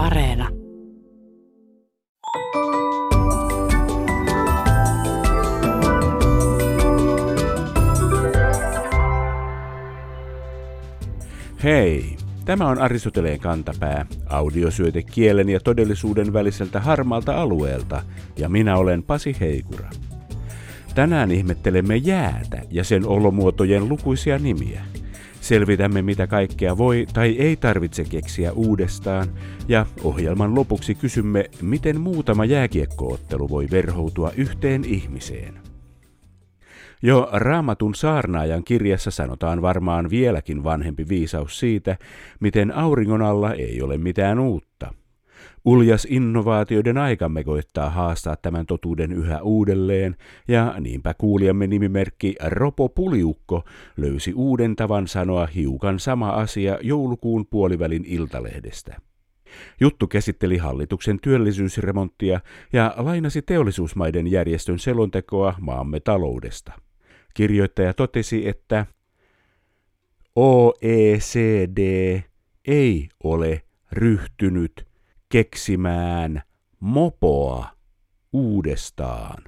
Areena. Hei, tämä on Aristoteleen kantapää, audiosyöte kielen ja todellisuuden väliseltä harmaalta alueelta, ja minä olen Pasi Heikura. Tänään ihmettelemme jäätä ja sen olomuotojen lukuisia nimiä. Selvitämme mitä kaikkea voi tai ei tarvitse keksiä uudestaan ja ohjelman lopuksi kysymme, miten muutama jääkiekkoottelu voi verhoutua yhteen ihmiseen. Jo Raamatun saarnaajan kirjassa sanotaan varmaan vieläkin vanhempi viisaus siitä, miten auringon alla ei ole mitään uutta. Uljas innovaatioiden aikamme koittaa haastaa tämän totuuden yhä uudelleen, ja niinpä kuulijamme nimimerkki Ropo Puliukko löysi uuden tavan sanoa hiukan sama asia joulukuun puolivälin iltalehdestä. Juttu käsitteli hallituksen työllisyysremonttia ja lainasi teollisuusmaiden järjestön selontekoa maamme taloudesta. Kirjoittaja totesi, että OECD ei ole ryhtynyt keksimään mopoa uudestaan.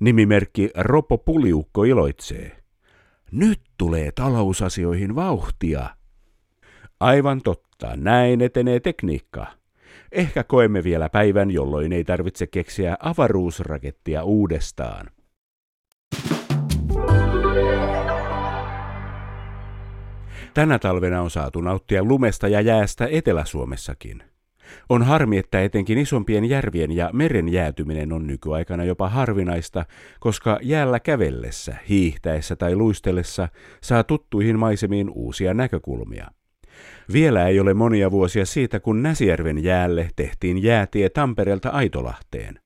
Nimimerkki Ropo Puliukko iloitsee. Nyt tulee talousasioihin vauhtia. Aivan totta, näin etenee tekniikka. Ehkä koemme vielä päivän, jolloin ei tarvitse keksiä avaruusrakettia uudestaan. Tänä talvena on saatu nauttia lumesta ja jäästä Etelä-Suomessakin. On harmi, että etenkin isompien järvien ja meren jäätyminen on nykyaikana jopa harvinaista, koska jäällä kävellessä, hiihtäessä tai luistellessa saa tuttuihin maisemiin uusia näkökulmia. Vielä ei ole monia vuosia siitä, kun Näsijärven jäälle tehtiin jäätie Tampereelta Aitolahteen.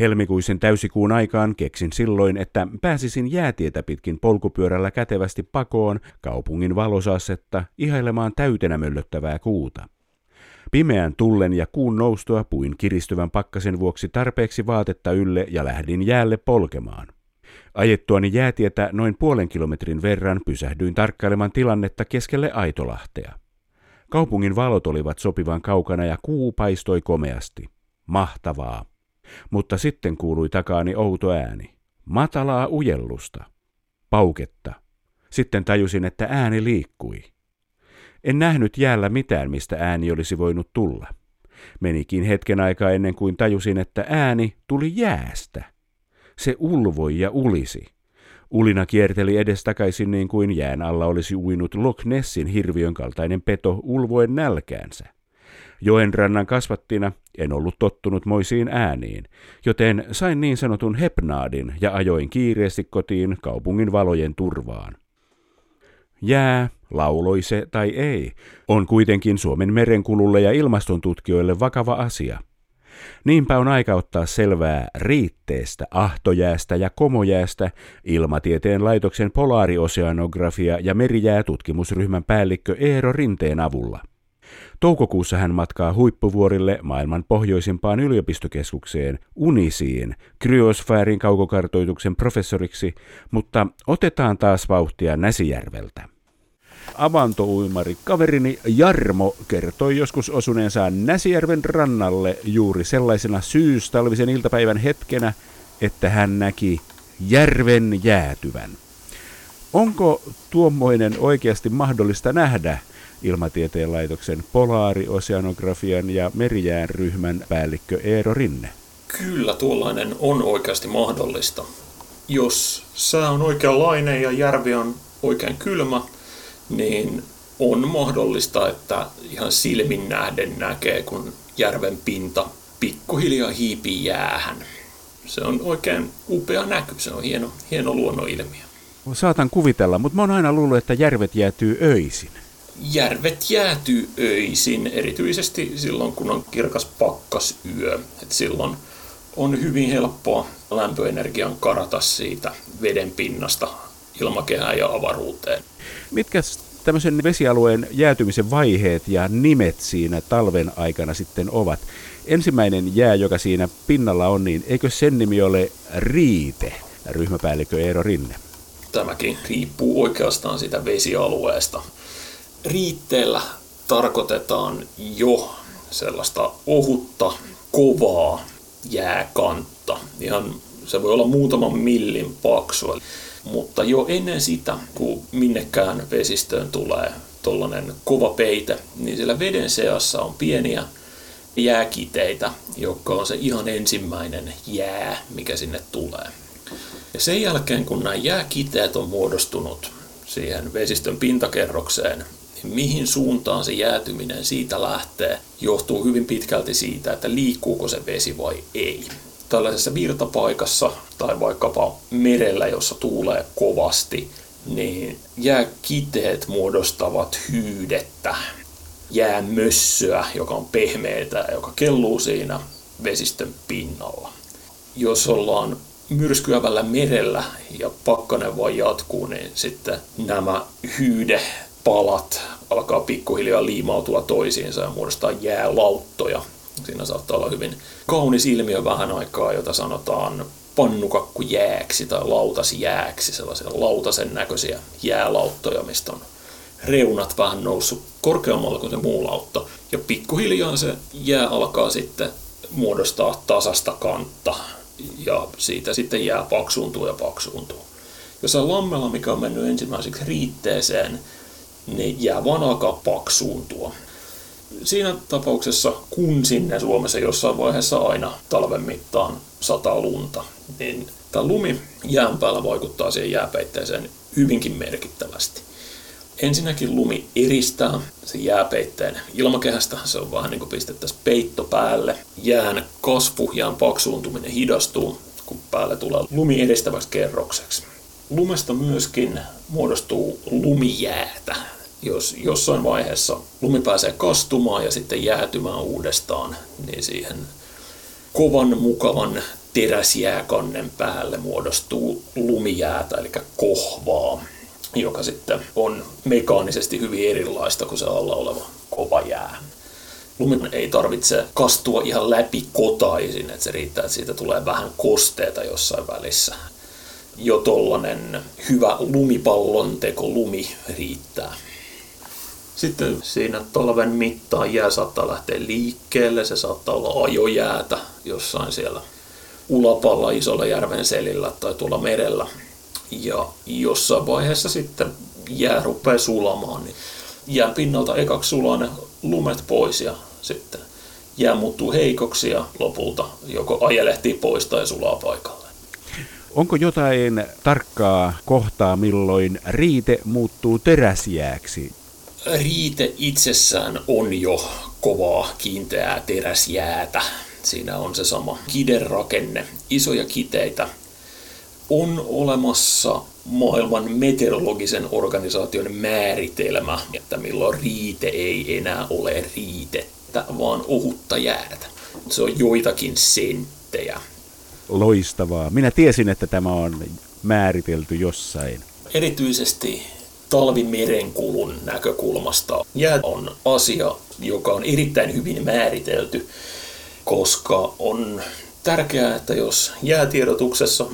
Helmikuisen täysikuun aikaan keksin silloin, että pääsisin jäätietä pitkin polkupyörällä kätevästi pakoon kaupungin valosasetta ihailemaan täytenä möllöttävää kuuta. Pimeän tullen ja kuun noustua puin kiristyvän pakkasen vuoksi tarpeeksi vaatetta ylle ja lähdin jäälle polkemaan. Ajettuani jäätietä noin puolen kilometrin verran pysähdyin tarkkailemaan tilannetta keskelle Aitolahtea. Kaupungin valot olivat sopivan kaukana ja kuu paistoi komeasti. Mahtavaa. Mutta sitten kuului takaani outo ääni. Matalaa ujellusta. Pauketta. Sitten tajusin, että ääni liikkui. En nähnyt jäällä mitään, mistä ääni olisi voinut tulla. Menikin hetken aikaa ennen kuin tajusin, että ääni tuli jäästä. Se ulvoi ja ulisi. Ulina kierteli edestakaisin niin kuin jään alla olisi uinut Loch Nessin hirviön kaltainen peto ulvoen nälkäänsä. Joen rannan kasvattina en ollut tottunut moisiin ääniin, joten sain niin sanotun hepnaadin ja ajoin kiireesti kotiin kaupungin valojen turvaan. Jää, lauloi se tai ei, on kuitenkin Suomen merenkululle ja ilmastontutkijoille vakava asia. Niinpä on aika ottaa selvää riitteestä, ahtojäästä ja komojäästä ilmatieteen laitoksen polaarioseanografia ja merijäätutkimusryhmän päällikkö Eero Rinteen avulla. Toukokuussa hän matkaa huippuvuorille maailman pohjoisimpaan yliopistokeskukseen Unisiin kryosfäärin kaukokartoituksen professoriksi, mutta otetaan taas vauhtia Näsijärveltä. Avantouimari kaverini Jarmo kertoi joskus osuneensa Näsijärven rannalle juuri sellaisena syystalvisen iltapäivän hetkenä, että hän näki järven jäätyvän. Onko tuommoinen oikeasti mahdollista nähdä – Ilmatieteen laitoksen polaarioseanografian ja merijään ryhmän päällikkö Eero Rinne. Kyllä tuollainen on oikeasti mahdollista. Jos sää on oikeanlainen ja järvi on oikein kylmä, niin on mahdollista, että ihan silmin nähden näkee, kun järven pinta pikkuhiljaa hiipii jäähän. Se on oikein upea näky, se on hieno, hieno luonnonilmiö. Saatan kuvitella, mutta mä oon aina luullut, että järvet jäätyy öisin järvet jäätyy öisin, erityisesti silloin kun on kirkas pakkasyö. Et silloin on hyvin helppoa lämpöenergian karata siitä veden pinnasta ilmakehään ja avaruuteen. Mitkä tämmöisen vesialueen jäätymisen vaiheet ja nimet siinä talven aikana sitten ovat? Ensimmäinen jää, joka siinä pinnalla on, niin eikö sen nimi ole Riite, ryhmäpäällikkö Eero Rinne? Tämäkin riippuu oikeastaan siitä vesialueesta riitteellä tarkoitetaan jo sellaista ohutta, kovaa jääkantta. Ihan se voi olla muutaman millin paksua. Mutta jo ennen sitä, kun minnekään vesistöön tulee tuollainen kova peite, niin siellä veden seassa on pieniä jääkiteitä, joka on se ihan ensimmäinen jää, mikä sinne tulee. Ja sen jälkeen, kun nämä jääkiteet on muodostunut siihen vesistön pintakerrokseen, mihin suuntaan se jäätyminen siitä lähtee, johtuu hyvin pitkälti siitä, että liikkuuko se vesi vai ei. Tällaisessa virtapaikassa tai vaikkapa merellä, jossa tuulee kovasti, niin jääkiteet muodostavat hyydettä, jäämössöä, joka on pehmeitä ja joka kelluu siinä vesistön pinnalla. Jos ollaan myrskyävällä merellä ja pakkanen vaan jatkuu, niin sitten nämä hyydepalat alkaa pikkuhiljaa liimautua toisiinsa ja muodostaa jäälauttoja. Siinä saattaa olla hyvin kaunis ilmiö vähän aikaa, jota sanotaan pannukakkujääksi tai lautasjääksi, sellaisia lautasen näköisiä jäälauttoja, mistä on reunat vähän noussut korkeammalla kuin se muu lautta. Ja pikkuhiljaa se jää alkaa sitten muodostaa tasasta kantta ja siitä sitten jää paksuuntuu ja paksuuntuu. Jos on lammella, mikä on mennyt ensimmäiseksi riitteeseen, niin jää vaan alkaa paksuuntua. Siinä tapauksessa, kun sinne Suomessa jossain vaiheessa aina talven mittaan sataa lunta, niin tämä lumi jään päällä vaikuttaa siihen jääpeitteeseen hyvinkin merkittävästi. Ensinnäkin lumi eristää sen jääpeitteen ilmakehästä. Se on vähän niin kuin pistettäisiin peitto päälle. Jään kasvu, jään paksuuntuminen hidastuu, kun päälle tulee lumi eristäväksi kerrokseksi. Lumesta myöskin muodostuu lumijäätä. Jos jossain vaiheessa lumi pääsee kastumaan ja sitten jäätymään uudestaan, niin siihen kovan mukavan teräsjääkannen päälle muodostuu lumijäätä, eli kohvaa joka sitten on mekaanisesti hyvin erilaista kuin se alla oleva kova jää. Lumen ei tarvitse kastua ihan läpi kotaisin, että se riittää, että siitä tulee vähän kosteita jossain välissä. Jo tollanen hyvä lumipallon teko lumi riittää. Sitten siinä talven mittaan jää saattaa lähteä liikkeelle, se saattaa olla ajojäätä jossain siellä ulapalla isolla järven selillä tai tuolla merellä. Ja jossain vaiheessa sitten jää rupeaa sulamaan, niin jää pinnalta ekaksi sulaa ne lumet pois ja sitten jää muuttuu heikoksi ja lopulta joko ajelehtii pois tai sulaa paikalle. Onko jotain tarkkaa kohtaa, milloin riite muuttuu teräsjääksi? Riite itsessään on jo kovaa kiinteää teräsjäätä. Siinä on se sama kiderakenne, isoja kiteitä, on olemassa maailman meteorologisen organisaation määritelmä, että milloin riite ei enää ole riitettä, vaan ohutta jäätä. Se on joitakin senttejä. Loistavaa. Minä tiesin, että tämä on määritelty jossain. Erityisesti talvimerenkulun näkökulmasta jää on asia, joka on erittäin hyvin määritelty, koska on tärkeää, että jos jäätiedotuksessa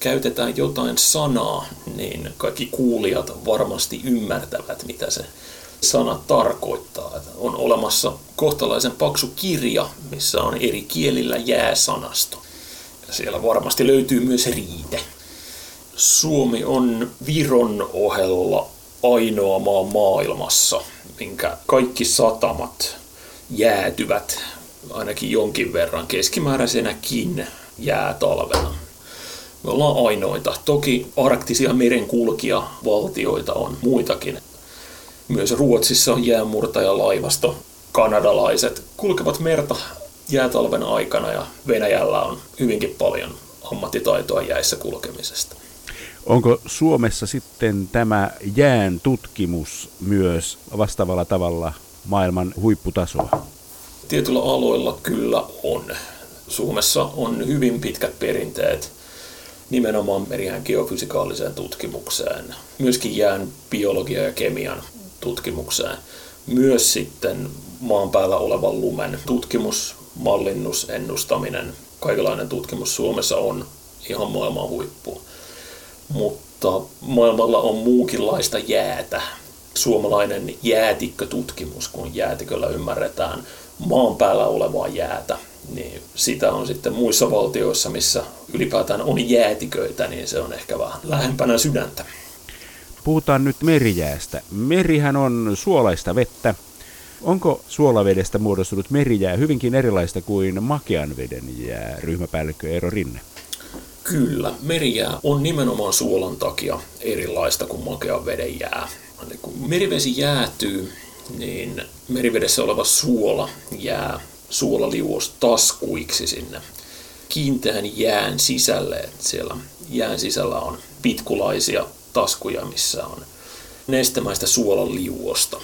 käytetään jotain sanaa, niin kaikki kuulijat varmasti ymmärtävät, mitä se sana tarkoittaa. On olemassa kohtalaisen paksu kirja, missä on eri kielillä jääsanasto. Siellä varmasti löytyy myös riite. Suomi on Viron ohella ainoa maa maailmassa, minkä kaikki satamat jäätyvät ainakin jonkin verran keskimääräisenäkin jäätalvena. Me ollaan ainoita. Toki arktisia merenkulkija valtioita on muitakin. Myös Ruotsissa on jäämurtajalaivasto. Kanadalaiset kulkevat merta jäätalven aikana ja Venäjällä on hyvinkin paljon ammattitaitoa jäissä kulkemisesta. Onko Suomessa sitten tämä jään tutkimus myös vastaavalla tavalla maailman huipputasoa? Tietyillä aloilla kyllä on. Suomessa on hyvin pitkät perinteet nimenomaan merihän geofysikaaliseen tutkimukseen, myöskin jään biologia ja kemian tutkimukseen, myös sitten maan päällä olevan lumen tutkimus, mallinnus, ennustaminen, kaikenlainen tutkimus Suomessa on ihan maailman huippu. Mutta maailmalla on muukinlaista jäätä. suomalainen jäätikkötutkimus, kun jäätiköllä ymmärretään maan päällä olevaa jäätä, niin sitä on sitten muissa valtioissa, missä ylipäätään on jäätiköitä, niin se on ehkä vähän lähempänä sydäntä. Puhutaan nyt merijäästä. Merihän on suolaista vettä. Onko suolavedestä muodostunut merijää hyvinkin erilaista kuin makean veden jää, ryhmäpäällikkö Eero Rinne? Kyllä, merijää on nimenomaan suolan takia erilaista kuin makean veden jää. Kun merivesi jäätyy, niin merivedessä oleva suola jää suolaliuos taskuiksi sinne kiinteän jään sisälle. Että siellä jään sisällä on pitkulaisia taskuja, missä on nestemäistä suolaliuosta.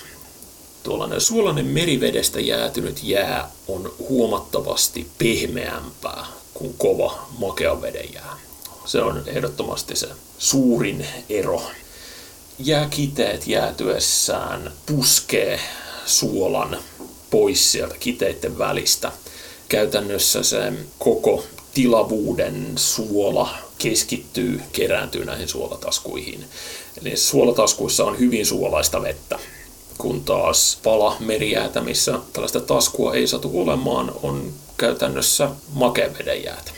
Tuollainen suolainen merivedestä jäätynyt jää on huomattavasti pehmeämpää kuin kova makean veden jää. Se on ehdottomasti se suurin ero. Jääkiteet jäätyessään puskee suolan pois sieltä kiteiden välistä. Käytännössä se koko tilavuuden suola keskittyy, kerääntyy näihin suolataskuihin. Eli suolataskuissa on hyvin suolaista vettä, kun taas pala merijäätä, missä tällaista taskua ei satu olemaan, on käytännössä makeveden jäätä.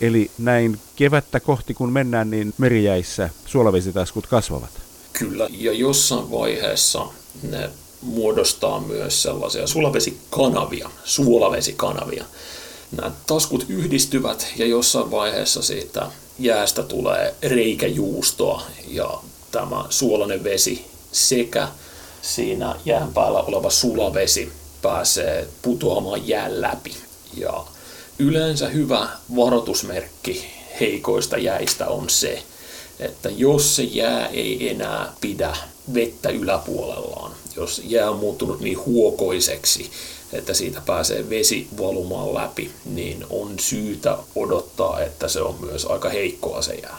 Eli näin kevättä kohti kun mennään, niin merijäissä suolavesitaskut kasvavat? Kyllä, ja jossain vaiheessa ne muodostaa myös sellaisia sulavesikanavia, suolavesikanavia. Nämä taskut yhdistyvät ja jossain vaiheessa siitä jäästä tulee reikäjuustoa ja tämä suolainen vesi sekä siinä jään päällä oleva sulavesi pääsee putoamaan jään läpi. Ja yleensä hyvä varoitusmerkki heikoista jäistä on se, että jos se jää ei enää pidä vettä yläpuolellaan, jos jää on muuttunut niin huokoiseksi, että siitä pääsee vesi valumaan läpi, niin on syytä odottaa, että se on myös aika heikkoa se jää.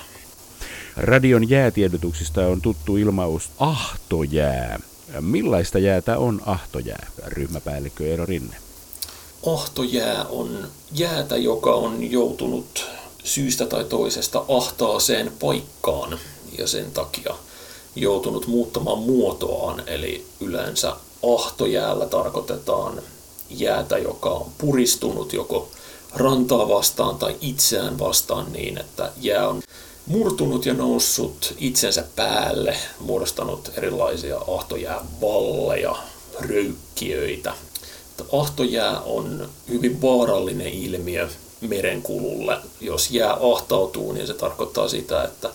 Radion jäätiedotuksista on tuttu ilmaus ahtojää. Millaista jäätä on ahtojää, ryhmäpäällikkö Eero Rinne? Ahtojää on jäätä, joka on joutunut syystä tai toisesta ahtaaseen paikkaan ja sen takia joutunut muuttamaan muotoaan, eli yleensä ahtojäällä tarkoitetaan jäätä, joka on puristunut joko rantaa vastaan tai itseään vastaan niin, että jää on murtunut ja noussut itsensä päälle, muodostanut erilaisia ahtojäävalleja, röykkiöitä. Ahtojää on hyvin vaarallinen ilmiö merenkululle. Jos jää ahtautuu, niin se tarkoittaa sitä, että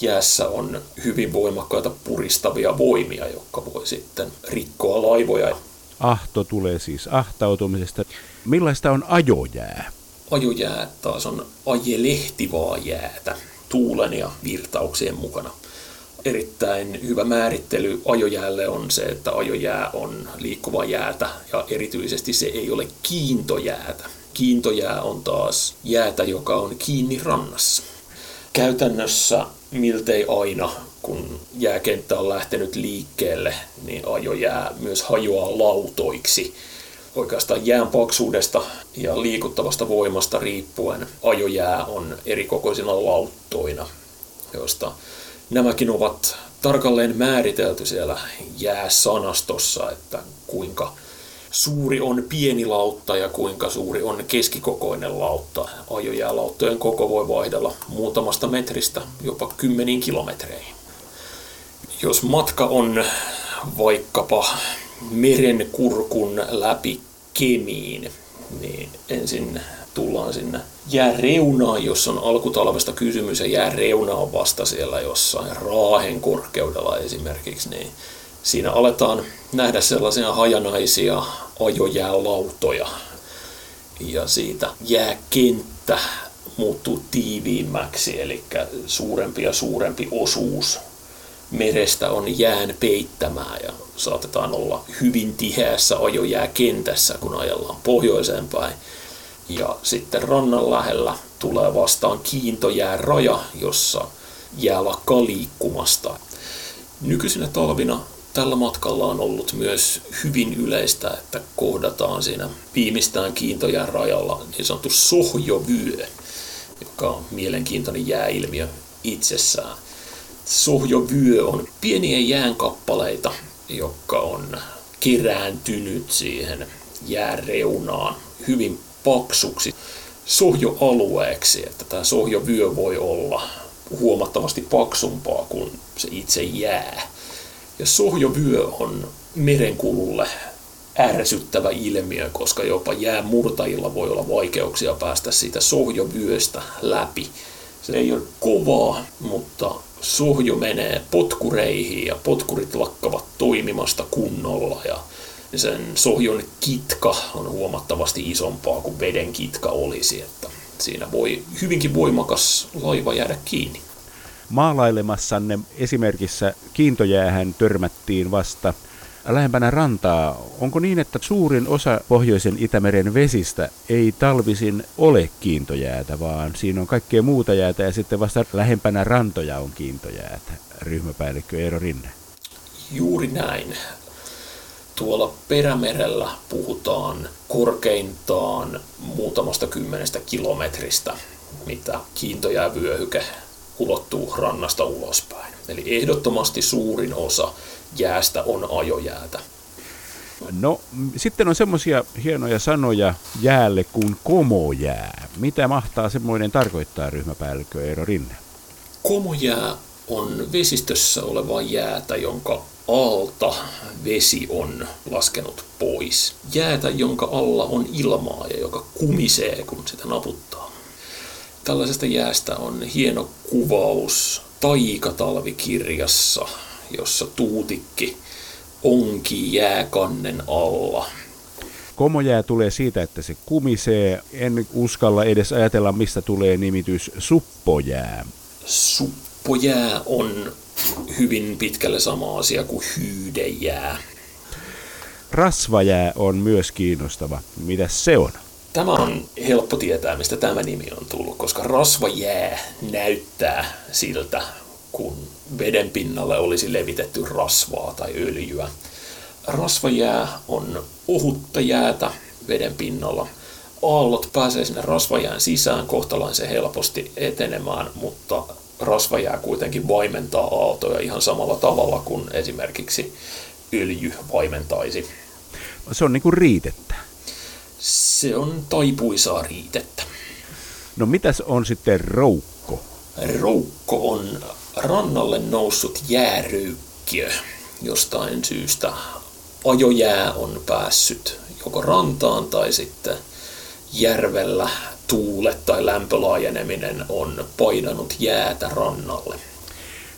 jäässä on hyvin voimakkaita puristavia voimia, jotka voi sitten rikkoa laivoja. Ahto tulee siis ahtautumisesta. Millaista on ajojää? Ajojää taas on ajelehtivaa jäätä tuulen ja virtauksien mukana. Erittäin hyvä määrittely ajojäälle on se, että ajojää on liikkuva jäätä ja erityisesti se ei ole kiintojäätä. Kiintojää on taas jäätä, joka on kiinni rannassa. Käytännössä miltei aina, kun jääkenttä on lähtenyt liikkeelle, niin ajojää myös hajoaa lautoiksi. Oikeastaan jään paksuudesta ja liikuttavasta voimasta riippuen ajojää on eri kokoisina lauttoina, joista nämäkin ovat tarkalleen määritelty siellä jääsanastossa, että kuinka suuri on pieni lautta ja kuinka suuri on keskikokoinen lautta. Ajojäälauttojen koko voi vaihdella muutamasta metristä jopa kymmeniin kilometreihin. Jos matka on vaikkapa merenkurkun läpi Kemiin, niin ensin tullaan sinne jääreunaan, jos on alkutalvesta kysymys ja jääreuna on vasta siellä jossain Raahen korkeudella esimerkiksi, niin siinä aletaan nähdä sellaisia hajanaisia ajojäälautoja. Ja siitä jääkenttä muuttuu tiiviimmäksi, eli suurempi ja suurempi osuus merestä on jään peittämää ja saatetaan olla hyvin tiheässä ajojääkentässä, kun ajellaan pohjoiseen päin. Ja sitten rannan lähellä tulee vastaan kiintojääraja, jossa jää lakkaa liikkumasta. Nykyisinä talvina tällä matkalla on ollut myös hyvin yleistä, että kohdataan siinä viimeistään kiintojen rajalla niin sanottu sohjovyö, joka on mielenkiintoinen jääilmiö itsessään. Sohjovyö on pieniä jäänkappaleita, joka on kerääntynyt siihen jääreunaan hyvin paksuksi sohjoalueeksi, että tämä sohjovyö voi olla huomattavasti paksumpaa kuin se itse jää. Ja sohjovyö on merenkululle ärsyttävä ilmiö, koska jopa jäämurtajilla voi olla vaikeuksia päästä siitä sohjovyöstä läpi. Se ei ole kovaa, mutta sohjo menee potkureihin ja potkurit lakkavat toimimasta kunnolla ja sen sohjon kitka on huomattavasti isompaa kuin veden kitka olisi, että siinä voi hyvinkin voimakas laiva jäädä kiinni. Maalailemassanne esimerkissä kiintojäähän törmättiin vasta lähempänä rantaa. Onko niin, että suurin osa Pohjoisen Itämeren vesistä ei talvisin ole kiintojäätä, vaan siinä on kaikkea muuta jäätä ja sitten vasta lähempänä rantoja on kiintojäätä, ryhmäpäällikkö Eero Rinne? Juuri näin. Tuolla perämerellä puhutaan korkeintaan muutamasta kymmenestä kilometristä, mitä kiintojäävyöhyke ulottuu rannasta ulospäin. Eli ehdottomasti suurin osa jäästä on ajojäätä. No, sitten on semmoisia hienoja sanoja jäälle kuin komojää. Mitä mahtaa semmoinen tarkoittaa ryhmäpäällikkö Eero Rinne? Komojää on vesistössä oleva jäätä, jonka alta vesi on laskenut pois. Jäätä, jonka alla on ilmaa ja joka kumisee, kun sitä naputtaa. Tällaisesta jäästä on hieno kuvaus Taikatalvikirjassa, jossa tuutikki onki jääkannen alla. Komojää tulee siitä, että se kumisee. En uskalla edes ajatella, mistä tulee nimitys suppojää. Suppojää on hyvin pitkälle sama asia kuin hyydejää. Rasvajää on myös kiinnostava. Mitä se on? Tämä on helppo tietää, mistä tämä nimi on tullut, koska rasvajää näyttää siltä, kun veden pinnalle olisi levitetty rasvaa tai öljyä. Rasvajää on ohutta jäätä veden pinnalla. Aallot pääsee sinne rasvajään sisään kohtalaisen helposti etenemään, mutta rasvajää kuitenkin vaimentaa aaltoja ihan samalla tavalla kuin esimerkiksi öljy vaimentaisi. Se on niin kuin riitettä. Se on taipuisaa riitettä. No mitäs on sitten roukko? Roukko on rannalle noussut jääröykkiö jostain syystä. Ajojää on päässyt joko rantaan tai sitten järvellä tuulet tai lämpölaajeneminen on painanut jäätä rannalle.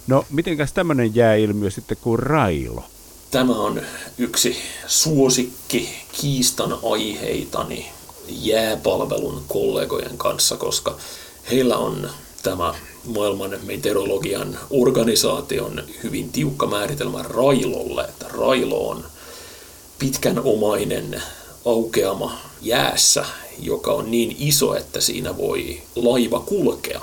No, mitenkäs tämmöinen jääilmiö sitten kuin railo? Tämä on yksi suosikki kiistan aiheitani jääpalvelun kollegojen kanssa, koska heillä on tämä maailman meteorologian organisaation hyvin tiukka määritelmä railolle, että railo on pitkänomainen aukeama jäässä, joka on niin iso, että siinä voi laiva kulkea.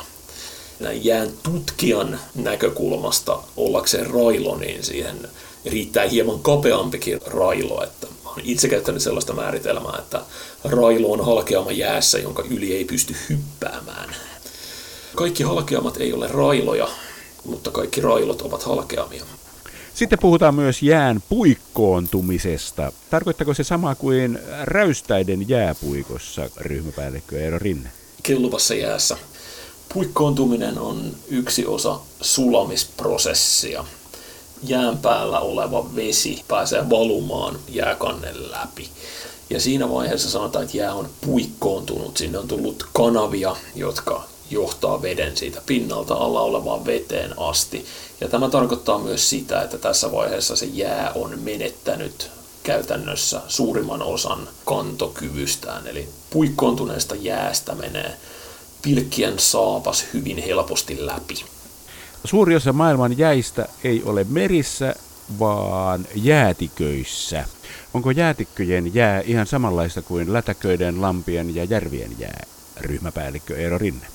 Näin jään tutkijan näkökulmasta ollakseen railo, niin siihen riittää hieman kapeampikin railo. Että olen itse käyttänyt sellaista määritelmää, että railo on halkeama jäässä, jonka yli ei pysty hyppäämään. Kaikki halkeamat ei ole railoja, mutta kaikki railot ovat halkeamia. Sitten puhutaan myös jään puikkoontumisesta. Tarkoittako se sama kuin räystäiden jääpuikossa, ryhmäpäällikkö Eero Rinne? Kelluvassa jäässä. Puikkoontuminen on yksi osa sulamisprosessia. Jään päällä oleva vesi pääsee valumaan jääkannen läpi. Ja siinä vaiheessa sanotaan, että jää on puikkoontunut. Sinne on tullut kanavia, jotka johtaa veden siitä pinnalta alla olevaan veteen asti. Ja tämä tarkoittaa myös sitä, että tässä vaiheessa se jää on menettänyt käytännössä suurimman osan kantokyvystään. Eli puikkoontuneesta jäästä menee pilkkien saapas hyvin helposti läpi. Suuri osa maailman jäistä ei ole merissä, vaan jäätiköissä. Onko jäätikköjen jää ihan samanlaista kuin lätäköiden, lampien ja järvien jää? Ryhmäpäällikkö Eero Rinne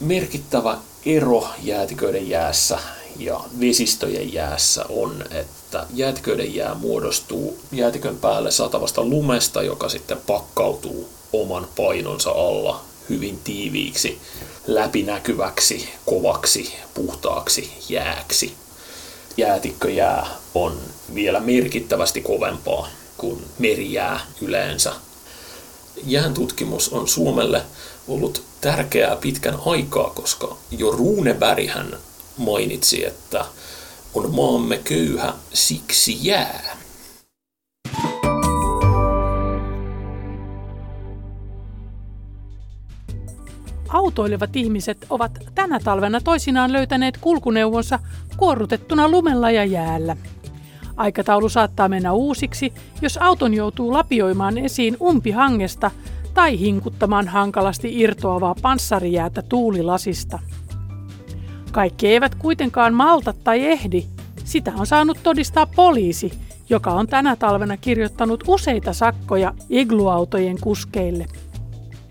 merkittävä ero jäätiköiden jäässä ja vesistöjen jäässä on, että jäätiköiden jää muodostuu jäätikön päälle satavasta lumesta, joka sitten pakkautuu oman painonsa alla hyvin tiiviiksi, läpinäkyväksi, kovaksi, puhtaaksi jääksi. jäätikköjää on vielä merkittävästi kovempaa kuin merijää yleensä. Jään tutkimus on Suomelle ollut tärkeää pitkän aikaa, koska jo Runeberg mainitsi, että on maamme köyhä, siksi jää. Autoilevat ihmiset ovat tänä talvena toisinaan löytäneet kulkuneuvonsa kuorrutettuna lumella ja jäällä. Aikataulu saattaa mennä uusiksi, jos auton joutuu lapioimaan esiin umpihangesta tai hinkuttamaan hankalasti irtoavaa panssarijäätä tuulilasista. Kaikki eivät kuitenkaan malta tai ehdi. Sitä on saanut todistaa poliisi, joka on tänä talvena kirjoittanut useita sakkoja igluautojen kuskeille.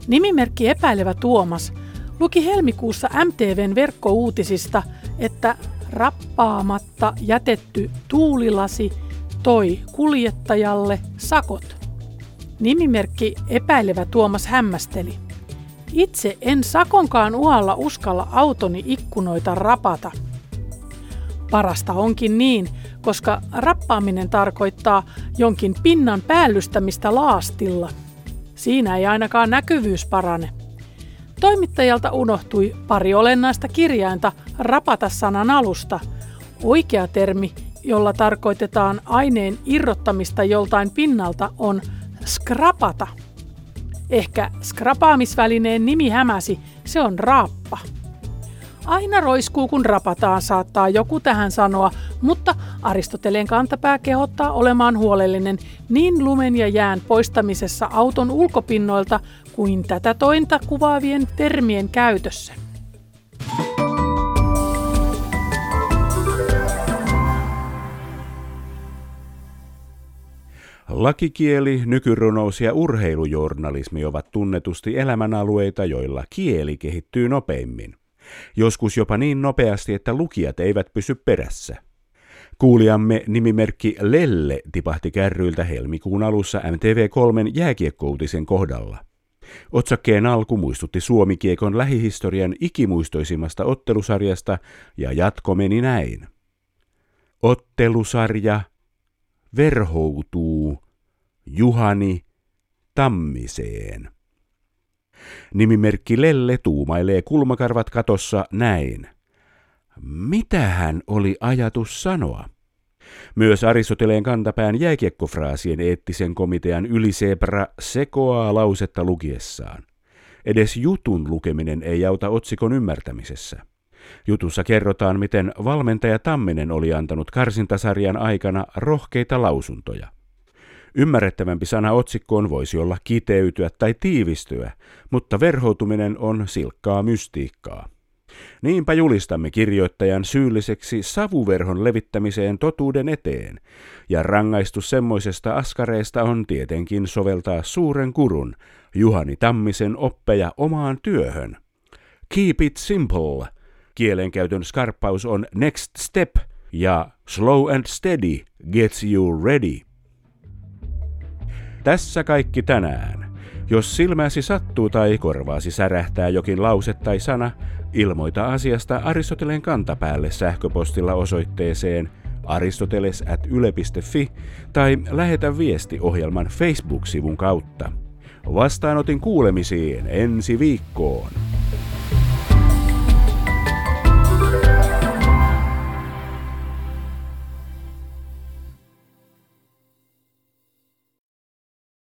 Nimimerkki epäilevä Tuomas luki helmikuussa MTVn verkkouutisista, että rappaamatta jätetty tuulilasi toi kuljettajalle sakot. Nimimerkki epäilevä Tuomas hämmästeli. Itse en sakonkaan ualla uskalla autoni ikkunoita rapata. Parasta onkin niin, koska rappaaminen tarkoittaa jonkin pinnan päällystämistä laastilla. Siinä ei ainakaan näkyvyys parane. Toimittajalta unohtui pari olennaista kirjainta rapata sanan alusta. Oikea termi, jolla tarkoitetaan aineen irrottamista joltain pinnalta, on skrapata. Ehkä skrapaamisvälineen nimi hämäsi, se on raappa. Aina roiskuu kun rapataan, saattaa joku tähän sanoa, mutta Aristoteleen kantapää kehottaa olemaan huolellinen niin lumen ja jään poistamisessa auton ulkopinnoilta kuin tätä tointa kuvaavien termien käytössä. Lakikieli, nykyrunous ja urheilujournalismi ovat tunnetusti elämänalueita, joilla kieli kehittyy nopeimmin. Joskus jopa niin nopeasti, että lukijat eivät pysy perässä. Kuulijamme nimimerkki Lelle tipahti kärryiltä helmikuun alussa MTV3 jääkiekkoutisen kohdalla. Otsakkeen alku muistutti Suomikiekon lähihistorian ikimuistoisimmasta ottelusarjasta ja jatko meni näin. Ottelusarja verhoutuu Juhani Tammiseen. Nimimerkki Lelle tuumailee kulmakarvat katossa näin. Mitähän oli ajatus sanoa? Myös Aristoteleen kantapään jääkiekkofraasien eettisen komitean ylisebra sekoaa lausetta lukiessaan. Edes jutun lukeminen ei auta otsikon ymmärtämisessä. Jutussa kerrotaan, miten valmentaja Tamminen oli antanut karsintasarjan aikana rohkeita lausuntoja. Ymmärrettävämpi sana otsikkoon voisi olla kiteytyä tai tiivistyä, mutta verhoutuminen on silkkaa mystiikkaa. Niinpä julistamme kirjoittajan syylliseksi savuverhon levittämiseen totuuden eteen, ja rangaistus semmoisesta askareesta on tietenkin soveltaa suuren kurun, Juhani Tammisen oppeja omaan työhön. Keep it simple. Kielenkäytön skarppaus on next step ja slow and steady gets you ready. Tässä kaikki tänään. Jos silmäsi sattuu tai korvaasi särähtää jokin lause tai sana, ilmoita asiasta Aristoteleen kantapäälle sähköpostilla osoitteeseen aristoteles.yle.fi tai lähetä viesti ohjelman Facebook-sivun kautta. Vastaanotin kuulemisiin ensi viikkoon.